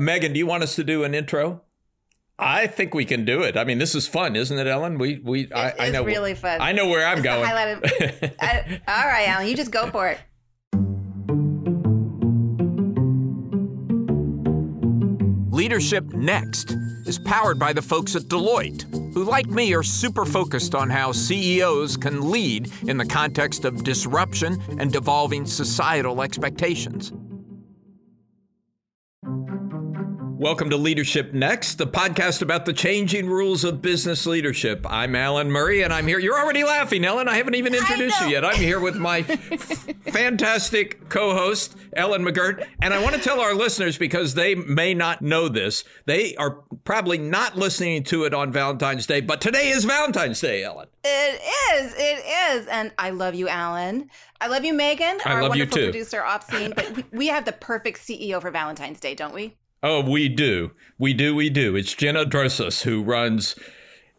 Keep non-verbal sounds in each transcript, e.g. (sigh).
Megan, do you want us to do an intro? I think we can do it. I mean, this is fun, isn't it, Ellen? We we it I, I know really fun. I know where I'm it's going. (laughs) I, all right, Alan, you just go for it. Leadership Next is powered by the folks at Deloitte, who, like me, are super focused on how CEOs can lead in the context of disruption and devolving societal expectations. Welcome to Leadership Next, the podcast about the changing rules of business leadership. I'm Alan Murray, and I'm here. You're already laughing, Ellen. I haven't even introduced you yet. I'm here with my (laughs) fantastic co host, Ellen McGirt. And I want to tell our listeners, because they may not know this, they are probably not listening to it on Valentine's Day, but today is Valentine's Day, Ellen. It is. It is. And I love you, Alan. I love you, Megan, I our love wonderful you too. producer, Obscene. But we, we have the perfect CEO for Valentine's Day, don't we? Oh, we do. We do. We do. It's Gina Drosos who runs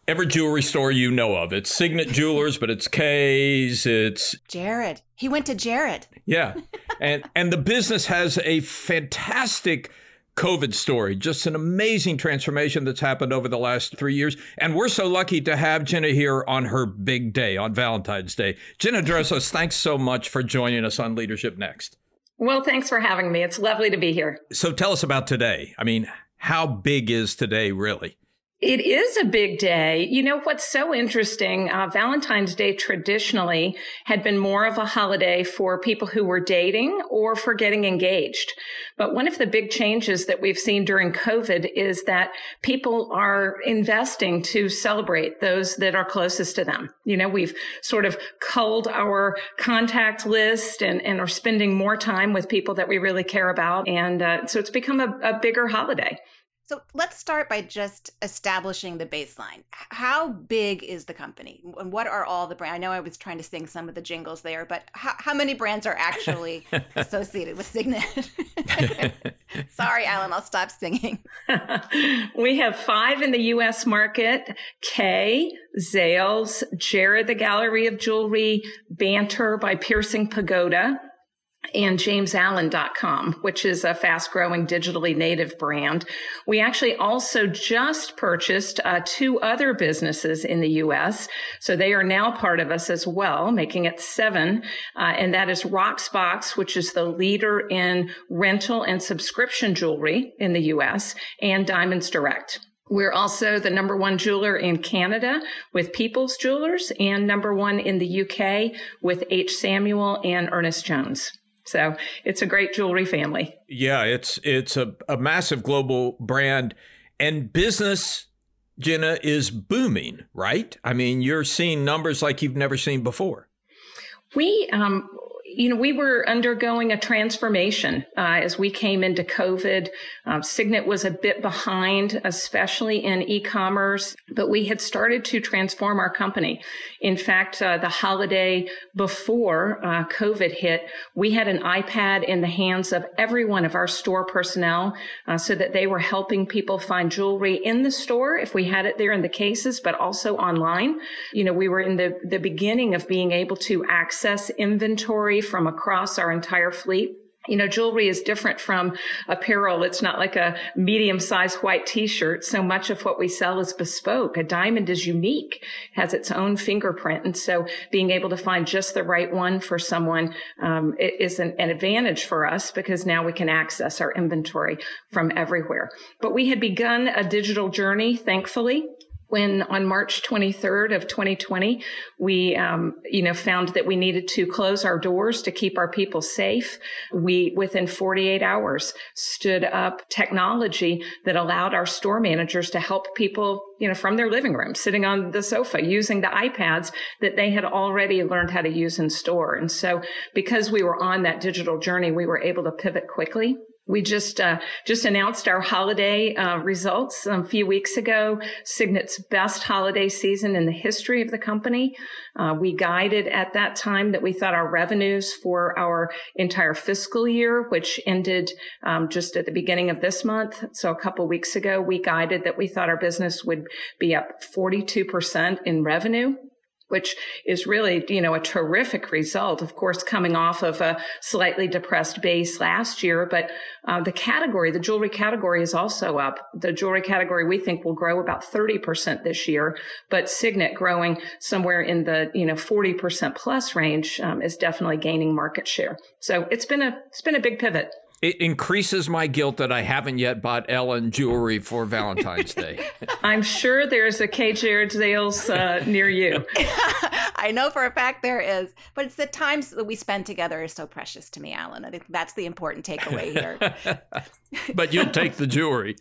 every jewelry store you know of. It's Signet Jewelers, but it's Kay's. It's Jared. He went to Jared. Yeah. and and the business has a fantastic COVID story, just an amazing transformation that's happened over the last three years. And we're so lucky to have Gina here on her big day, on Valentine's Day. Gina Drosos, thanks so much for joining us on Leadership Next. Well, thanks for having me. It's lovely to be here. So tell us about today. I mean, how big is today really? It is a big day. You know, what's so interesting, uh, Valentine's Day traditionally had been more of a holiday for people who were dating or for getting engaged. But one of the big changes that we've seen during COVID is that people are investing to celebrate those that are closest to them. You know, we've sort of culled our contact list and, and are spending more time with people that we really care about. And uh, so it's become a, a bigger holiday. So let's start by just establishing the baseline. How big is the company? And what are all the brands? I know I was trying to sing some of the jingles there, but how, how many brands are actually (laughs) associated with Signet? (laughs) Sorry, Alan, I'll stop singing. (laughs) we have five in the US market Kay, Zales, Jared the Gallery of Jewelry, Banter by Piercing Pagoda, and jamesallen.com, which is a fast growing digitally native brand. We actually also just purchased uh, two other businesses in the US. So they are now part of us as well, making it seven. Uh, and that is Rocksbox, which is the leader in rental and subscription jewelry in the US and Diamonds Direct. We're also the number one jeweler in Canada with People's Jewelers and number one in the UK with H. Samuel and Ernest Jones. So it's a great jewelry family. Yeah, it's it's a, a massive global brand and business Gina is booming, right? I mean, you're seeing numbers like you've never seen before. We um, you know, we were undergoing a transformation uh, as we came into COVID. Um, Signet was a bit behind, especially in e-commerce, but we had started to transform our company. In fact, uh, the holiday before uh, COVID hit, we had an iPad in the hands of every one of our store personnel uh, so that they were helping people find jewelry in the store if we had it there in the cases, but also online. You know, we were in the, the beginning of being able to access inventory from across our entire fleet. You know, jewelry is different from apparel. It's not like a medium sized white t-shirt. So much of what we sell is bespoke. A diamond is unique, has its own fingerprint. And so being able to find just the right one for someone, um, is an, an advantage for us because now we can access our inventory from everywhere. But we had begun a digital journey, thankfully when on March 23rd of 2020, we, um, you know, found that we needed to close our doors to keep our people safe. We, within 48 hours, stood up technology that allowed our store managers to help people, you know, from their living room, sitting on the sofa, using the iPads that they had already learned how to use in store. And so because we were on that digital journey, we were able to pivot quickly we just uh, just announced our holiday uh, results a few weeks ago. Signet's best holiday season in the history of the company. Uh, we guided at that time that we thought our revenues for our entire fiscal year, which ended um, just at the beginning of this month, so a couple weeks ago, we guided that we thought our business would be up 42% in revenue which is really, you know, a terrific result. Of course, coming off of a slightly depressed base last year, but uh, the category, the jewelry category is also up. The jewelry category we think will grow about 30% this year, but Signet growing somewhere in the, you know, 40% plus range um, is definitely gaining market share. So it's been a, it's been a big pivot it increases my guilt that I haven't yet bought Ellen jewelry for Valentine's Day. (laughs) I'm sure there's a Kay Jared Zales uh, near you. (laughs) I know for a fact there is, but it's the times that we spend together is so precious to me, Alan. I think that's the important takeaway here. (laughs) but you'll take the jewelry.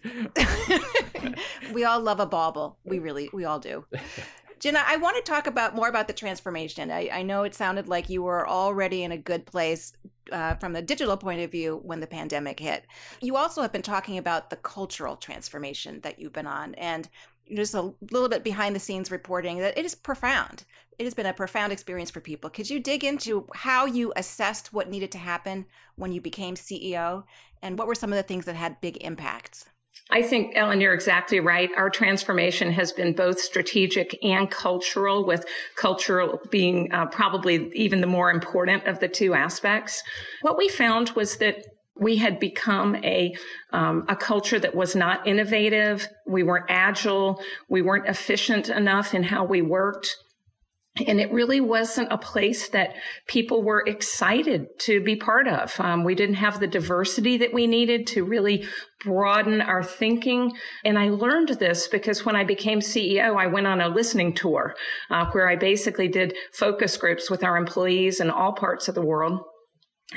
we all love a bauble. We really, we all do. Gina, I want to talk about more about the transformation. I, I know it sounded like you were already in a good place uh, from the digital point of view when the pandemic hit. You also have been talking about the cultural transformation that you've been on, and just a little bit behind the scenes reporting that it is profound. It has been a profound experience for people. Could you dig into how you assessed what needed to happen when you became CEO, and what were some of the things that had big impacts? I think, Ellen, you're exactly right. Our transformation has been both strategic and cultural, with cultural being uh, probably even the more important of the two aspects. What we found was that we had become a um, a culture that was not innovative. We weren't agile. We weren't efficient enough in how we worked. And it really wasn't a place that people were excited to be part of. Um, we didn't have the diversity that we needed to really broaden our thinking. And I learned this because when I became CEO, I went on a listening tour uh, where I basically did focus groups with our employees in all parts of the world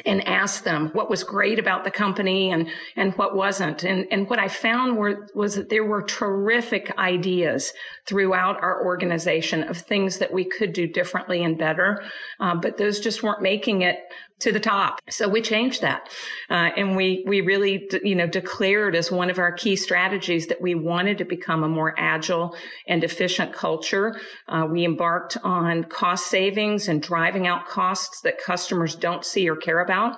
and asked them what was great about the company and and what wasn't. And and what I found were was that there were terrific ideas throughout our organization of things that we could do differently and better uh, but those just weren't making it to the top. So we changed that. Uh, and we, we really, you know, declared as one of our key strategies that we wanted to become a more agile and efficient culture. Uh, we embarked on cost savings and driving out costs that customers don't see or care about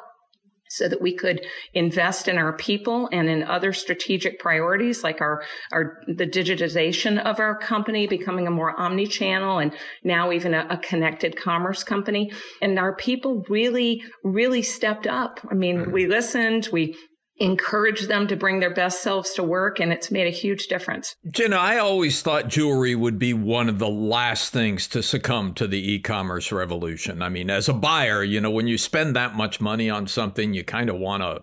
so that we could invest in our people and in other strategic priorities like our, our the digitization of our company becoming a more omni-channel and now even a, a connected commerce company and our people really really stepped up i mean mm-hmm. we listened we encourage them to bring their best selves to work and it's made a huge difference. Gina, I always thought jewelry would be one of the last things to succumb to the e-commerce revolution. I mean, as a buyer, you know, when you spend that much money on something, you kind of want to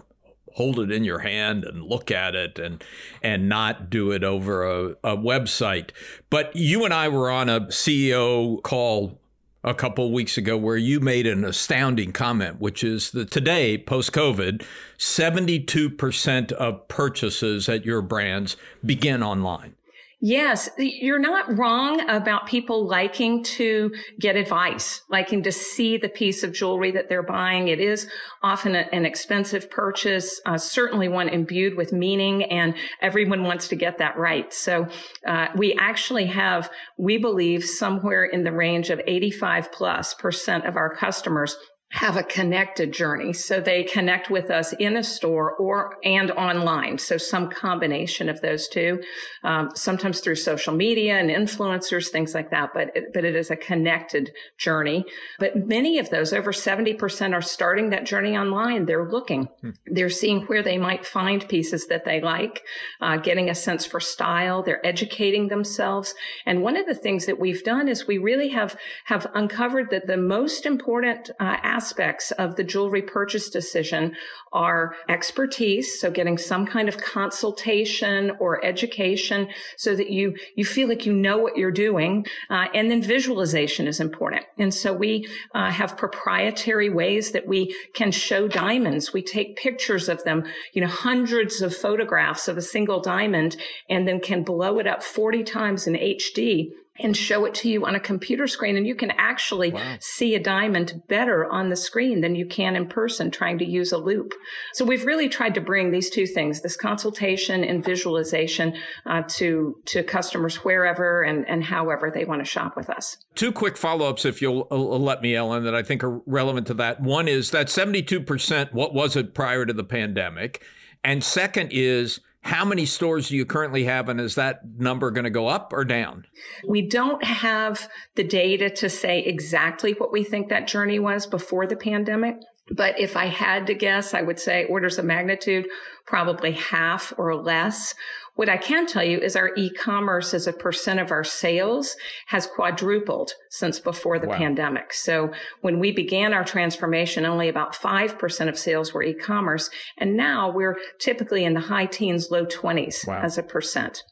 hold it in your hand and look at it and and not do it over a, a website. But you and I were on a CEO call a couple weeks ago where you made an astounding comment, which is that today, post COVID, 72% of purchases at your brands begin online. Yes, you're not wrong about people liking to get advice, liking to see the piece of jewelry that they're buying. It is often a, an expensive purchase, uh, certainly one imbued with meaning, and everyone wants to get that right. So uh, we actually have, we believe, somewhere in the range of 85 plus percent of our customers have a connected journey. So they connect with us in a store or and online. So some combination of those two, um, sometimes through social media and influencers, things like that. But it, but it is a connected journey. But many of those, over seventy percent, are starting that journey online. They're looking, hmm. they're seeing where they might find pieces that they like, uh, getting a sense for style. They're educating themselves. And one of the things that we've done is we really have have uncovered that the most important uh, aspects of the jewelry purchase decision are expertise. So getting some kind of consultation or education so that you, you feel like you know what you're doing. Uh, and then visualization is important. And so we uh, have proprietary ways that we can show diamonds. We take pictures of them, you know, hundreds of photographs of a single diamond and then can blow it up 40 times in HD and show it to you on a computer screen. And you can actually wow. see a diamond better on the screen than you can in person trying to use a loupe. So we've really tried to bring these two things, this consultation and visualization uh, to, to customers wherever and, and however they want to shop with us. Two quick follow-ups, if you'll uh, let me, Ellen, that I think are relevant to that. One is that 72%, what was it prior to the pandemic? And second is, How many stores do you currently have, and is that number going to go up or down? We don't have the data to say exactly what we think that journey was before the pandemic. But if I had to guess, I would say orders of magnitude, probably half or less. What I can tell you is our e-commerce as a percent of our sales has quadrupled since before the wow. pandemic. So when we began our transformation, only about 5% of sales were e-commerce. And now we're typically in the high teens, low 20s wow. as a percent.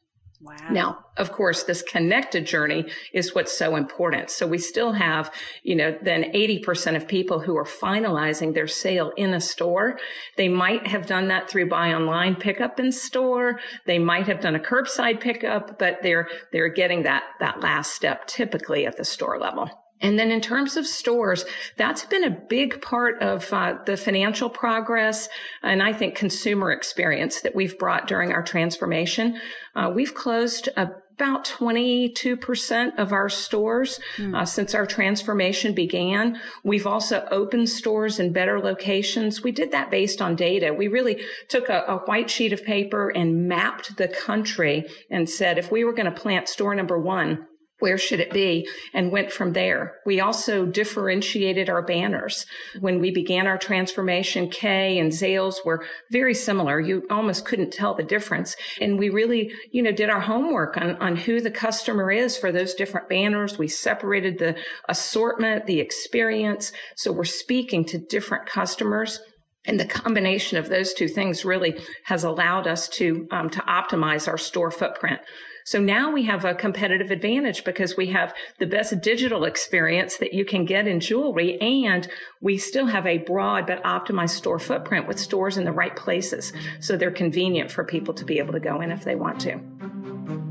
Wow. Now, of course, this connected journey is what's so important. So we still have, you know, then 80% of people who are finalizing their sale in a store. They might have done that through buy online pickup in store. They might have done a curbside pickup, but they're, they're getting that, that last step typically at the store level. And then in terms of stores, that's been a big part of uh, the financial progress and I think consumer experience that we've brought during our transformation. Uh, we've closed about 22% of our stores mm. uh, since our transformation began. We've also opened stores in better locations. We did that based on data. We really took a, a white sheet of paper and mapped the country and said, if we were going to plant store number one, where should it be and went from there. We also differentiated our banners. When we began our transformation, Kay and Zales were very similar. You almost couldn't tell the difference. And we really, you know, did our homework on, on who the customer is for those different banners. We separated the assortment, the experience. So we're speaking to different customers. And the combination of those two things really has allowed us to um, to optimize our store footprint. So now we have a competitive advantage because we have the best digital experience that you can get in jewelry and we still have a broad but optimized store footprint with stores in the right places. So they're convenient for people to be able to go in if they want to.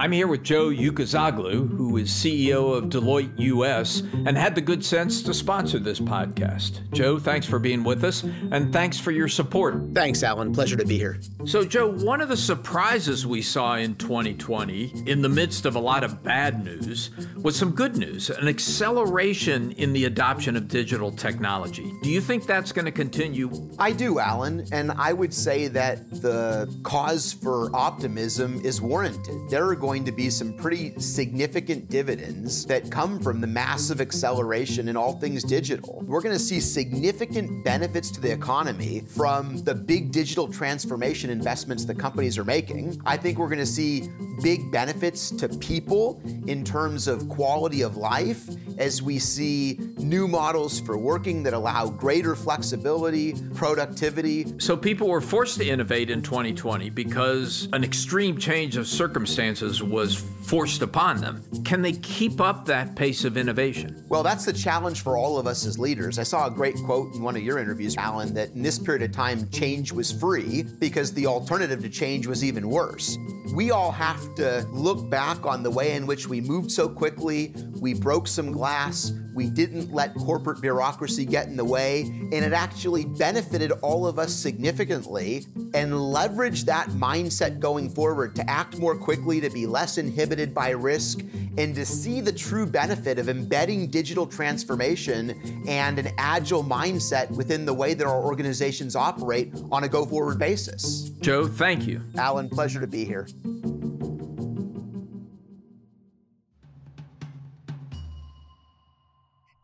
I'm here with Joe Ucuzoglu, who is CEO of Deloitte US and had the good sense to sponsor this podcast. Joe, thanks for being with us and thanks for your support. Thanks, Alan. Pleasure to be here. So, Joe, one of the surprises we saw in 2020, in the midst of a lot of bad news, was some good news an acceleration in the adoption of digital technology. Do you think that's going to continue? I do, Alan. And I would say that the cause for optimism is warranted. There are going to be some pretty significant dividends that come from the massive acceleration in all things digital. We're going to see significant benefits to the economy from the big digital transformation investments that companies are making. I think we're going to see big benefits to people in terms of quality of life as we see new models for working that allow greater flexibility, productivity. So people were forced to innovate in 2020 because an extreme change of circumstances was forced upon them. Can they keep up that pace of innovation? Well, that's the challenge for all of us as leaders. I saw a great quote in one of your interviews, Alan, that in this period of time, change was free because the alternative to change was even worse. We all have to look back on the way in which we moved so quickly, we broke some glass, we didn't let corporate bureaucracy get in the way, and it actually benefited all of us significantly, and leverage that mindset going forward to act more quickly, to be less inhibited by risk, and to see the true benefit of embedding digital transformation and an agile mindset within the way that our organizations operate on a go forward basis. Joe, thank you. Alan, pleasure to be here.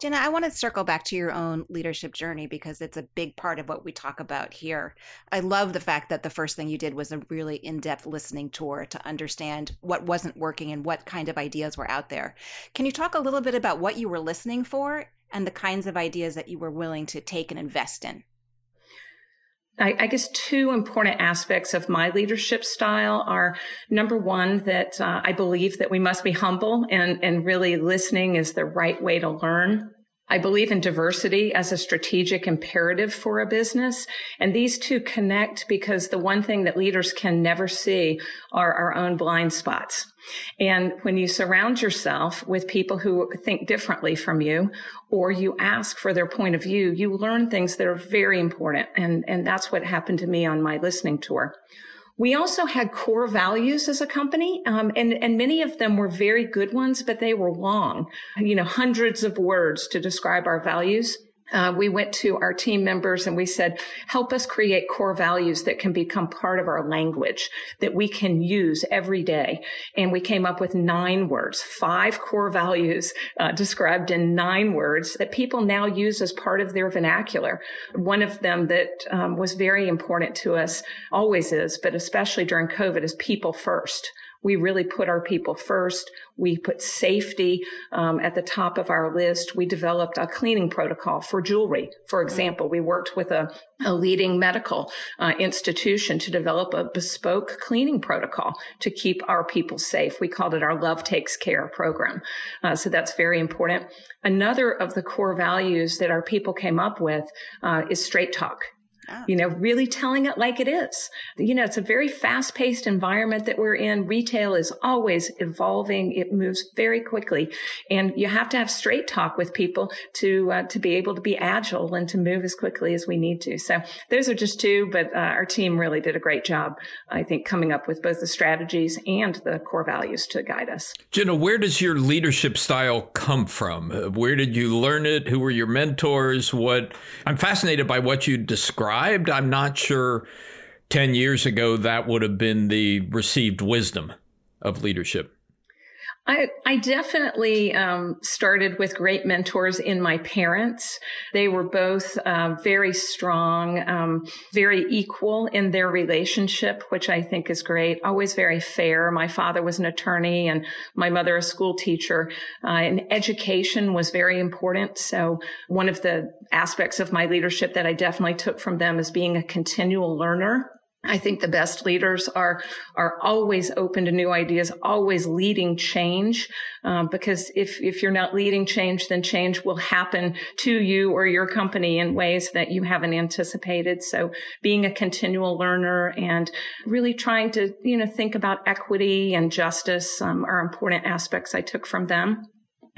Gina, I want to circle back to your own leadership journey because it's a big part of what we talk about here. I love the fact that the first thing you did was a really in depth listening tour to understand what wasn't working and what kind of ideas were out there. Can you talk a little bit about what you were listening for and the kinds of ideas that you were willing to take and invest in? I, I, guess two important aspects of my leadership style are number one, that uh, I believe that we must be humble and, and really listening is the right way to learn. I believe in diversity as a strategic imperative for a business. And these two connect because the one thing that leaders can never see are our own blind spots. And when you surround yourself with people who think differently from you, or you ask for their point of view, you learn things that are very important. And, and that's what happened to me on my listening tour. We also had core values as a company, um, and and many of them were very good ones, but they were long, you know, hundreds of words to describe our values. Uh, we went to our team members and we said, help us create core values that can become part of our language that we can use every day. And we came up with nine words, five core values uh, described in nine words that people now use as part of their vernacular. One of them that um, was very important to us always is, but especially during COVID is people first. We really put our people first. We put safety um, at the top of our list. We developed a cleaning protocol for jewelry. For example, we worked with a, a leading medical uh, institution to develop a bespoke cleaning protocol to keep our people safe. We called it our Love Takes Care program. Uh, so that's very important. Another of the core values that our people came up with uh, is straight talk. Oh. You know, really telling it like it is. You know, it's a very fast paced environment that we're in. Retail is always evolving. It moves very quickly and you have to have straight talk with people to, uh, to be able to be agile and to move as quickly as we need to. So those are just two, but uh, our team really did a great job, I think, coming up with both the strategies and the core values to guide us. Gina, where does your leadership style come from? Where did you learn it? Who were your mentors? What I'm fascinated by what you described I'm not sure 10 years ago that would have been the received wisdom of leadership. I, I definitely um, started with great mentors in my parents. They were both uh, very strong, um, very equal in their relationship, which I think is great. Always very fair. My father was an attorney and my mother a school teacher. Uh, and education was very important. So one of the aspects of my leadership that I definitely took from them is being a continual learner I think the best leaders are are always open to new ideas, always leading change. Um, because if if you're not leading change, then change will happen to you or your company in ways that you haven't anticipated. So, being a continual learner and really trying to you know think about equity and justice um, are important aspects I took from them.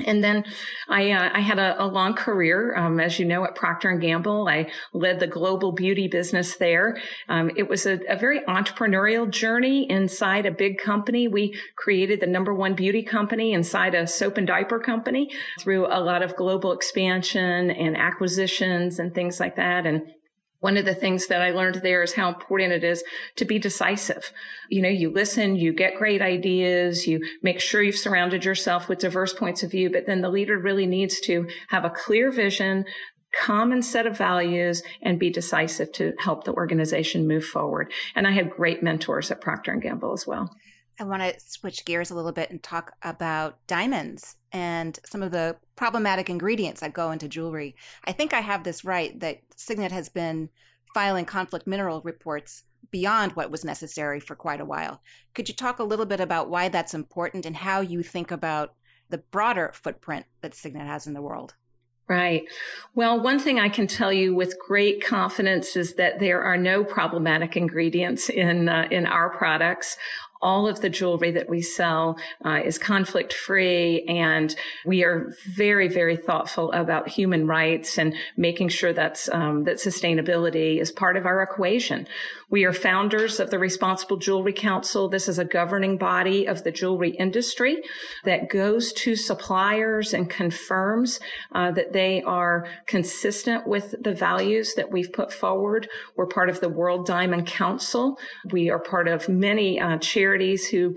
And then I, uh, I had a, a, long career, um, as you know, at Procter and Gamble. I led the global beauty business there. Um, it was a, a, very entrepreneurial journey inside a big company. We created the number one beauty company inside a soap and diaper company through a lot of global expansion and acquisitions and things like that. And one of the things that I learned there is how important it is to be decisive. You know, you listen, you get great ideas, you make sure you've surrounded yourself with diverse points of view, but then the leader really needs to have a clear vision, common set of values and be decisive to help the organization move forward. And I had great mentors at Procter and Gamble as well. I want to switch gears a little bit and talk about diamonds and some of the problematic ingredients that go into jewelry. I think I have this right that Signet has been filing conflict mineral reports beyond what was necessary for quite a while. Could you talk a little bit about why that's important and how you think about the broader footprint that Signet has in the world? Right. Well, one thing I can tell you with great confidence is that there are no problematic ingredients in uh, in our products all of the jewelry that we sell uh, is conflict free and we are very very thoughtful about human rights and making sure that's um, that sustainability is part of our equation. We are founders of the responsible jewelry council. This is a governing body of the jewelry industry that goes to suppliers and confirms uh, that they are consistent with the values that we've put forward. We're part of the world diamond council. We are part of many uh, who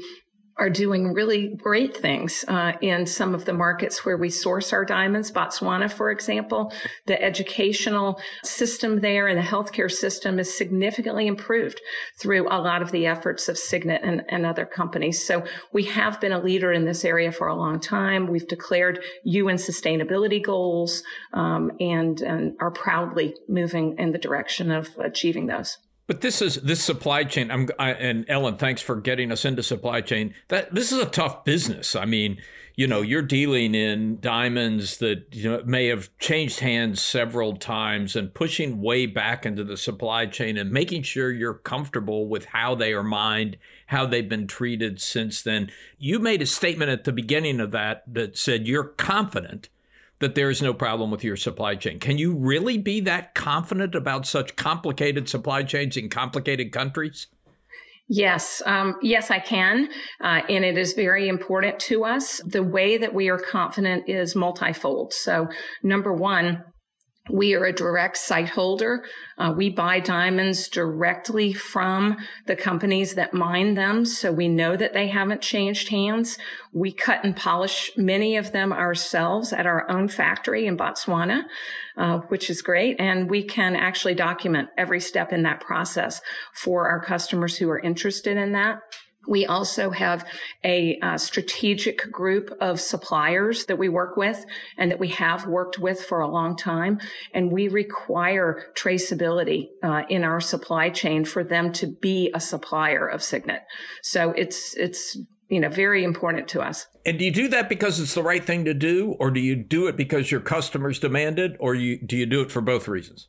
are doing really great things uh, in some of the markets where we source our diamonds. Botswana, for example, the educational system there and the healthcare system is significantly improved through a lot of the efforts of Signet and, and other companies. So we have been a leader in this area for a long time. We've declared UN sustainability goals um, and, and are proudly moving in the direction of achieving those. But this is this supply chain. I'm I, and Ellen, thanks for getting us into supply chain. That this is a tough business. I mean, you know, you're dealing in diamonds that you know may have changed hands several times, and pushing way back into the supply chain and making sure you're comfortable with how they are mined, how they've been treated since then. You made a statement at the beginning of that that said you're confident that there is no problem with your supply chain. Can you really be that confident about such complicated supply chains in complicated countries? Yes, um, yes, I can. Uh, and it is very important to us. The way that we are confident is multifold. So, number one, We are a direct site holder. Uh, we buy diamonds directly from the companies that mine them. So we know that they haven't changed hands. We cut and polish many of them ourselves at our own factory in Botswana, uh, which is great. And we can actually document every step in that process for our customers who are interested in that. We also have a uh, strategic group of suppliers that we work with and that we have worked with for a long time. And we require traceability uh, in our supply chain for them to be a supplier of Signet. So it's, it's, you know, very important to us. And do you do that because it's the right thing to do, or do you do it because your customers demand it, or you, do you do it for both reasons?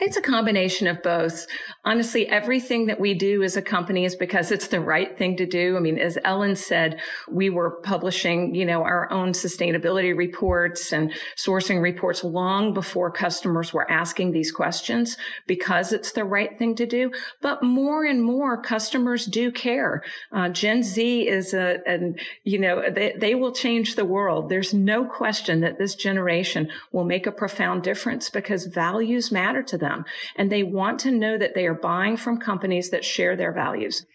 It's a combination of both. Honestly, everything that we do as a company is because it's the right thing to do. I mean, as Ellen said, we were publishing, you know, our own sustainability reports and sourcing reports long before customers were asking these questions because it's the right thing to do. But more and more customers do care. Uh, Gen Z is a, and, you know, they, they will change the world. There's no question that this generation will make a profound difference because values matter to them. And they want to know that they are buying from companies that share their values.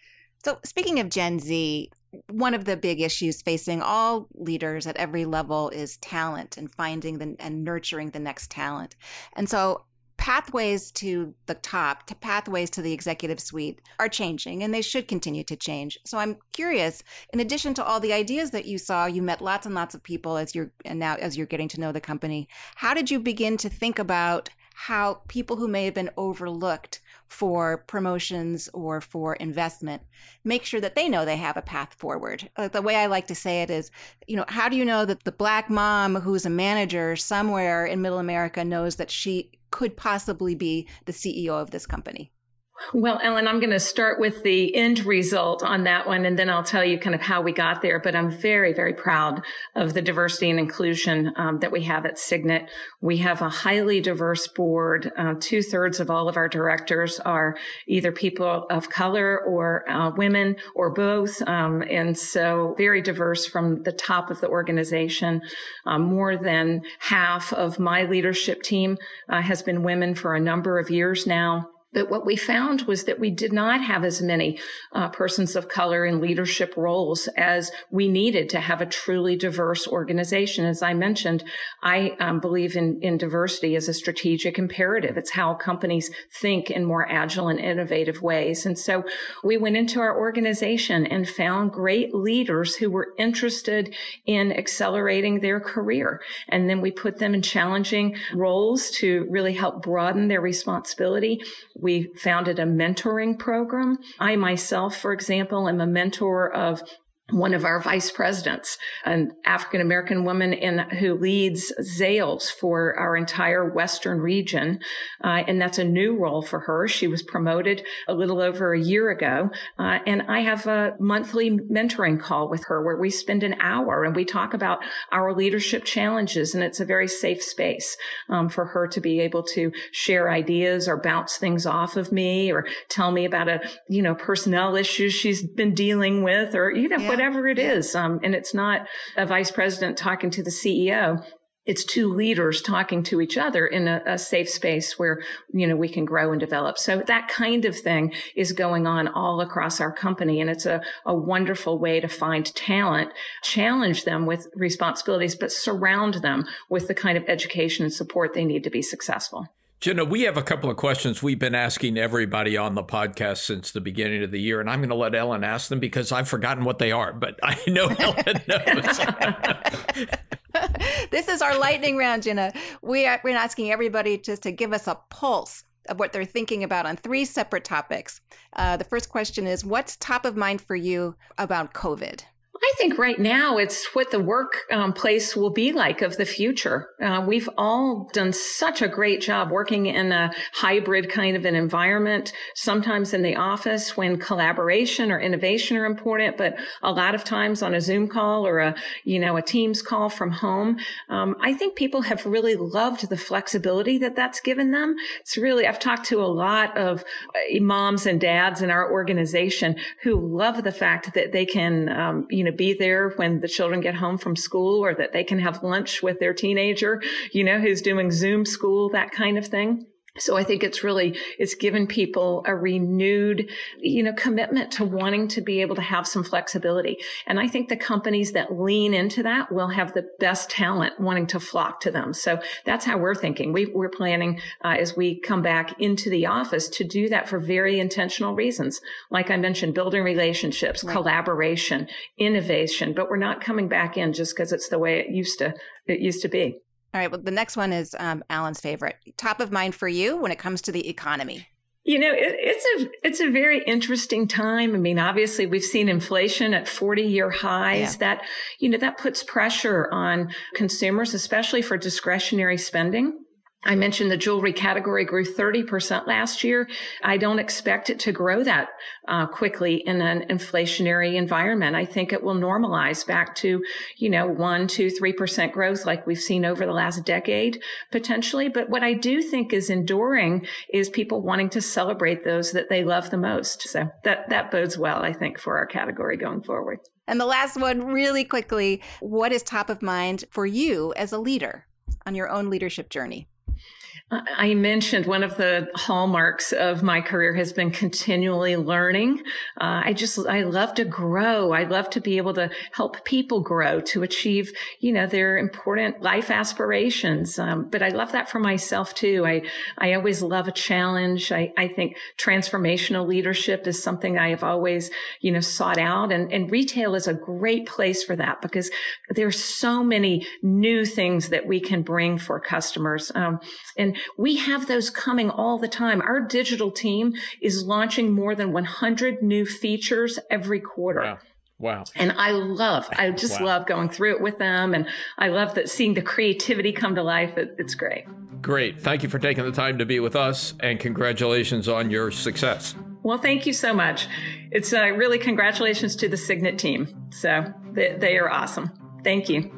So, speaking of Gen Z, one of the big issues facing all leaders at every level is talent and finding the, and nurturing the next talent. And so, pathways to the top, to pathways to the executive suite are changing and they should continue to change. So I'm curious, in addition to all the ideas that you saw, you met lots and lots of people as you're and now as you're getting to know the company. How did you begin to think about how people who may have been overlooked for promotions or for investment make sure that they know they have a path forward. Uh, the way I like to say it is, you know, how do you know that the black mom who's a manager somewhere in middle America knows that she could possibly be the CEO of this company? Well, Ellen, I'm going to start with the end result on that one, and then I'll tell you kind of how we got there. But I'm very, very proud of the diversity and inclusion um, that we have at Signet. We have a highly diverse board. Uh, Two thirds of all of our directors are either people of color or uh, women or both. Um, and so very diverse from the top of the organization. Um, more than half of my leadership team uh, has been women for a number of years now. But what we found was that we did not have as many uh, persons of color in leadership roles as we needed to have a truly diverse organization. As I mentioned, I um, believe in, in diversity as a strategic imperative. It's how companies think in more agile and innovative ways. And so we went into our organization and found great leaders who were interested in accelerating their career. And then we put them in challenging roles to really help broaden their responsibility we founded a mentoring program. I myself, for example, am a mentor of one of our vice presidents, an African American woman in who leads Zales for our entire Western region. Uh, and that's a new role for her. She was promoted a little over a year ago. Uh, and I have a monthly mentoring call with her where we spend an hour and we talk about our leadership challenges. And it's a very safe space um, for her to be able to share ideas or bounce things off of me or tell me about a, you know, personnel issue she's been dealing with or, you know, yeah whatever it is. Um, and it's not a vice president talking to the CEO. It's two leaders talking to each other in a, a, safe space where, you know, we can grow and develop. So that kind of thing is going on all across our company. And it's a, a wonderful way to find talent, challenge them with responsibilities, but surround them with the kind of education and support they need to be successful. Gina, we have a couple of questions we've been asking everybody on the podcast since the beginning of the year, and I'm going to let Ellen ask them because I've forgotten what they are, but I know (laughs) Ellen knows. (laughs) this is our lightning round, Gina. We are, we're asking everybody just to give us a pulse of what they're thinking about on three separate topics. Uh, the first question is What's top of mind for you about COVID? I think right now it's what the workplace um, will be like of the future. Uh, we've all done such a great job working in a hybrid kind of an environment, sometimes in the office when collaboration or innovation are important, but a lot of times on a Zoom call or a, you know, a Teams call from home. Um, I think people have really loved the flexibility that that's given them. It's really, I've talked to a lot of uh, moms and dads in our organization who love the fact that they can, um, you know, know, be there when the children get home from school or that they can have lunch with their teenager, you know, who's doing Zoom school, that kind of thing. So I think it's really, it's given people a renewed, you know, commitment to wanting to be able to have some flexibility. And I think the companies that lean into that will have the best talent wanting to flock to them. So that's how we're thinking. We, are planning uh, as we come back into the office to do that for very intentional reasons. Like I mentioned, building relationships, right. collaboration, innovation, but we're not coming back in just because it's the way it used to, it used to be. All right. Well, the next one is um, Alan's favorite. Top of mind for you when it comes to the economy. You know, it, it's a it's a very interesting time. I mean, obviously, we've seen inflation at forty year highs. Yeah. That you know that puts pressure on consumers, especially for discretionary spending. I mentioned the jewelry category grew 30% last year. I don't expect it to grow that uh, quickly in an inflationary environment. I think it will normalize back to, you know, one, two, three percent growth like we've seen over the last decade potentially. But what I do think is enduring is people wanting to celebrate those that they love the most. So that, that bodes well, I think, for our category going forward. And the last one, really quickly, what is top of mind for you as a leader on your own leadership journey? I mentioned one of the hallmarks of my career has been continually learning. Uh, I just, I love to grow. I love to be able to help people grow to achieve, you know, their important life aspirations. Um, but I love that for myself too. I, I always love a challenge. I, I think transformational leadership is something I have always, you know, sought out and, and retail is a great place for that because there's so many new things that we can bring for customers. Um, and we have those coming all the time. Our digital team is launching more than 100 new features every quarter. Wow. Wow. And I love, I just wow. love going through it with them. And I love that seeing the creativity come to life. It, it's great. Great. Thank you for taking the time to be with us and congratulations on your success. Well, thank you so much. It's uh, really congratulations to the Signet team. So they, they are awesome. Thank you.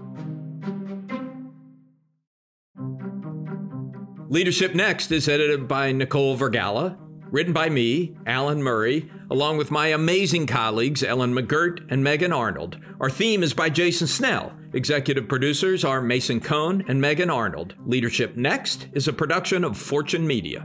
Leadership Next is edited by Nicole Vergala, written by me, Alan Murray, along with my amazing colleagues Ellen McGirt and Megan Arnold. Our theme is by Jason Snell. Executive producers are Mason Cohn and Megan Arnold. Leadership Next is a production of Fortune Media.